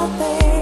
out there.